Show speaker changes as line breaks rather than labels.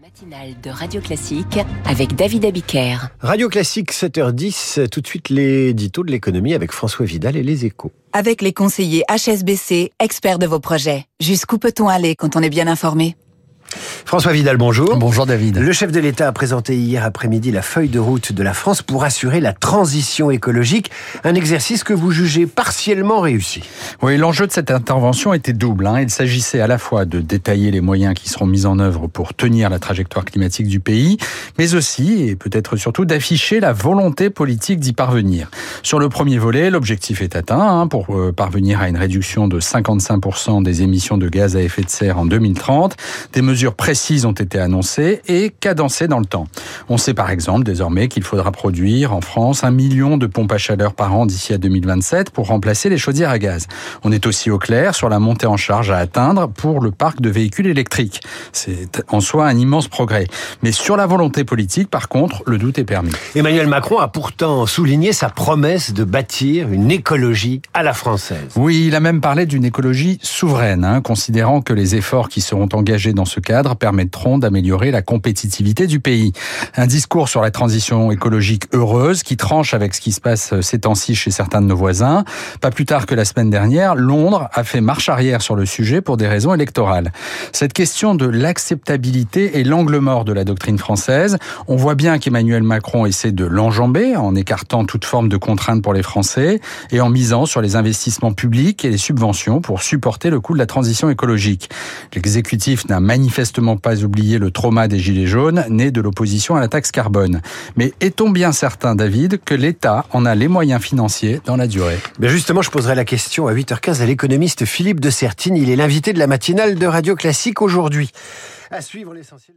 matinale de Radio Classique avec David Abiker.
Radio Classique 7h10, tout de suite les éditos de l'économie avec François Vidal et les échos.
Avec les conseillers HSBC, experts de vos projets. Jusqu'où peut-on aller quand on est bien informé?
François Vidal, bonjour.
Bonjour David.
Le chef de l'État a présenté hier après-midi la feuille de route de la France pour assurer la transition écologique, un exercice que vous jugez partiellement réussi.
Oui, l'enjeu de cette intervention était double. Hein. Il s'agissait à la fois de détailler les moyens qui seront mis en œuvre pour tenir la trajectoire climatique du pays, mais aussi, et peut-être surtout, d'afficher la volonté politique d'y parvenir. Sur le premier volet, l'objectif est atteint hein, pour euh, parvenir à une réduction de 55% des émissions de gaz à effet de serre en 2030. Des mesures précises ont été annoncées et cadencées dans le temps. On sait par exemple désormais qu'il faudra produire en France un million de pompes à chaleur par an d'ici à 2027 pour remplacer les chaudières à gaz. On est aussi au clair sur la montée en charge à atteindre pour le parc de véhicules électriques. C'est en soi un immense progrès. Mais sur la volonté politique, par contre, le doute est permis.
Emmanuel Macron a pourtant souligné sa promesse de bâtir une écologie à la française.
Oui, il a même parlé d'une écologie souveraine, hein, considérant que les efforts qui seront engagés dans ce cadre permettront d'améliorer la compétitivité du pays. Un discours sur la transition écologique heureuse qui tranche avec ce qui se passe ces temps-ci chez certains de nos voisins. Pas plus tard que la semaine dernière, Londres a fait marche arrière sur le sujet pour des raisons électorales. Cette question de l'acceptabilité est l'angle mort de la doctrine française. On voit bien qu'Emmanuel Macron essaie de l'enjamber en écartant toute forme de contrainte pour les Français et en misant sur les investissements publics et les subventions pour supporter le coût de la transition écologique. L'exécutif n'a manifestement pas oublié le trauma des Gilets jaunes, né de l'opposition à la taxe carbone. Mais est-on bien certain, David, que l'État en a les moyens financiers dans la durée?
Ben Justement, je poserai la question à 8h15 à l'économiste Philippe de Sertine. Il est l'invité de la matinale de Radio Classique aujourd'hui. À suivre l'essentiel.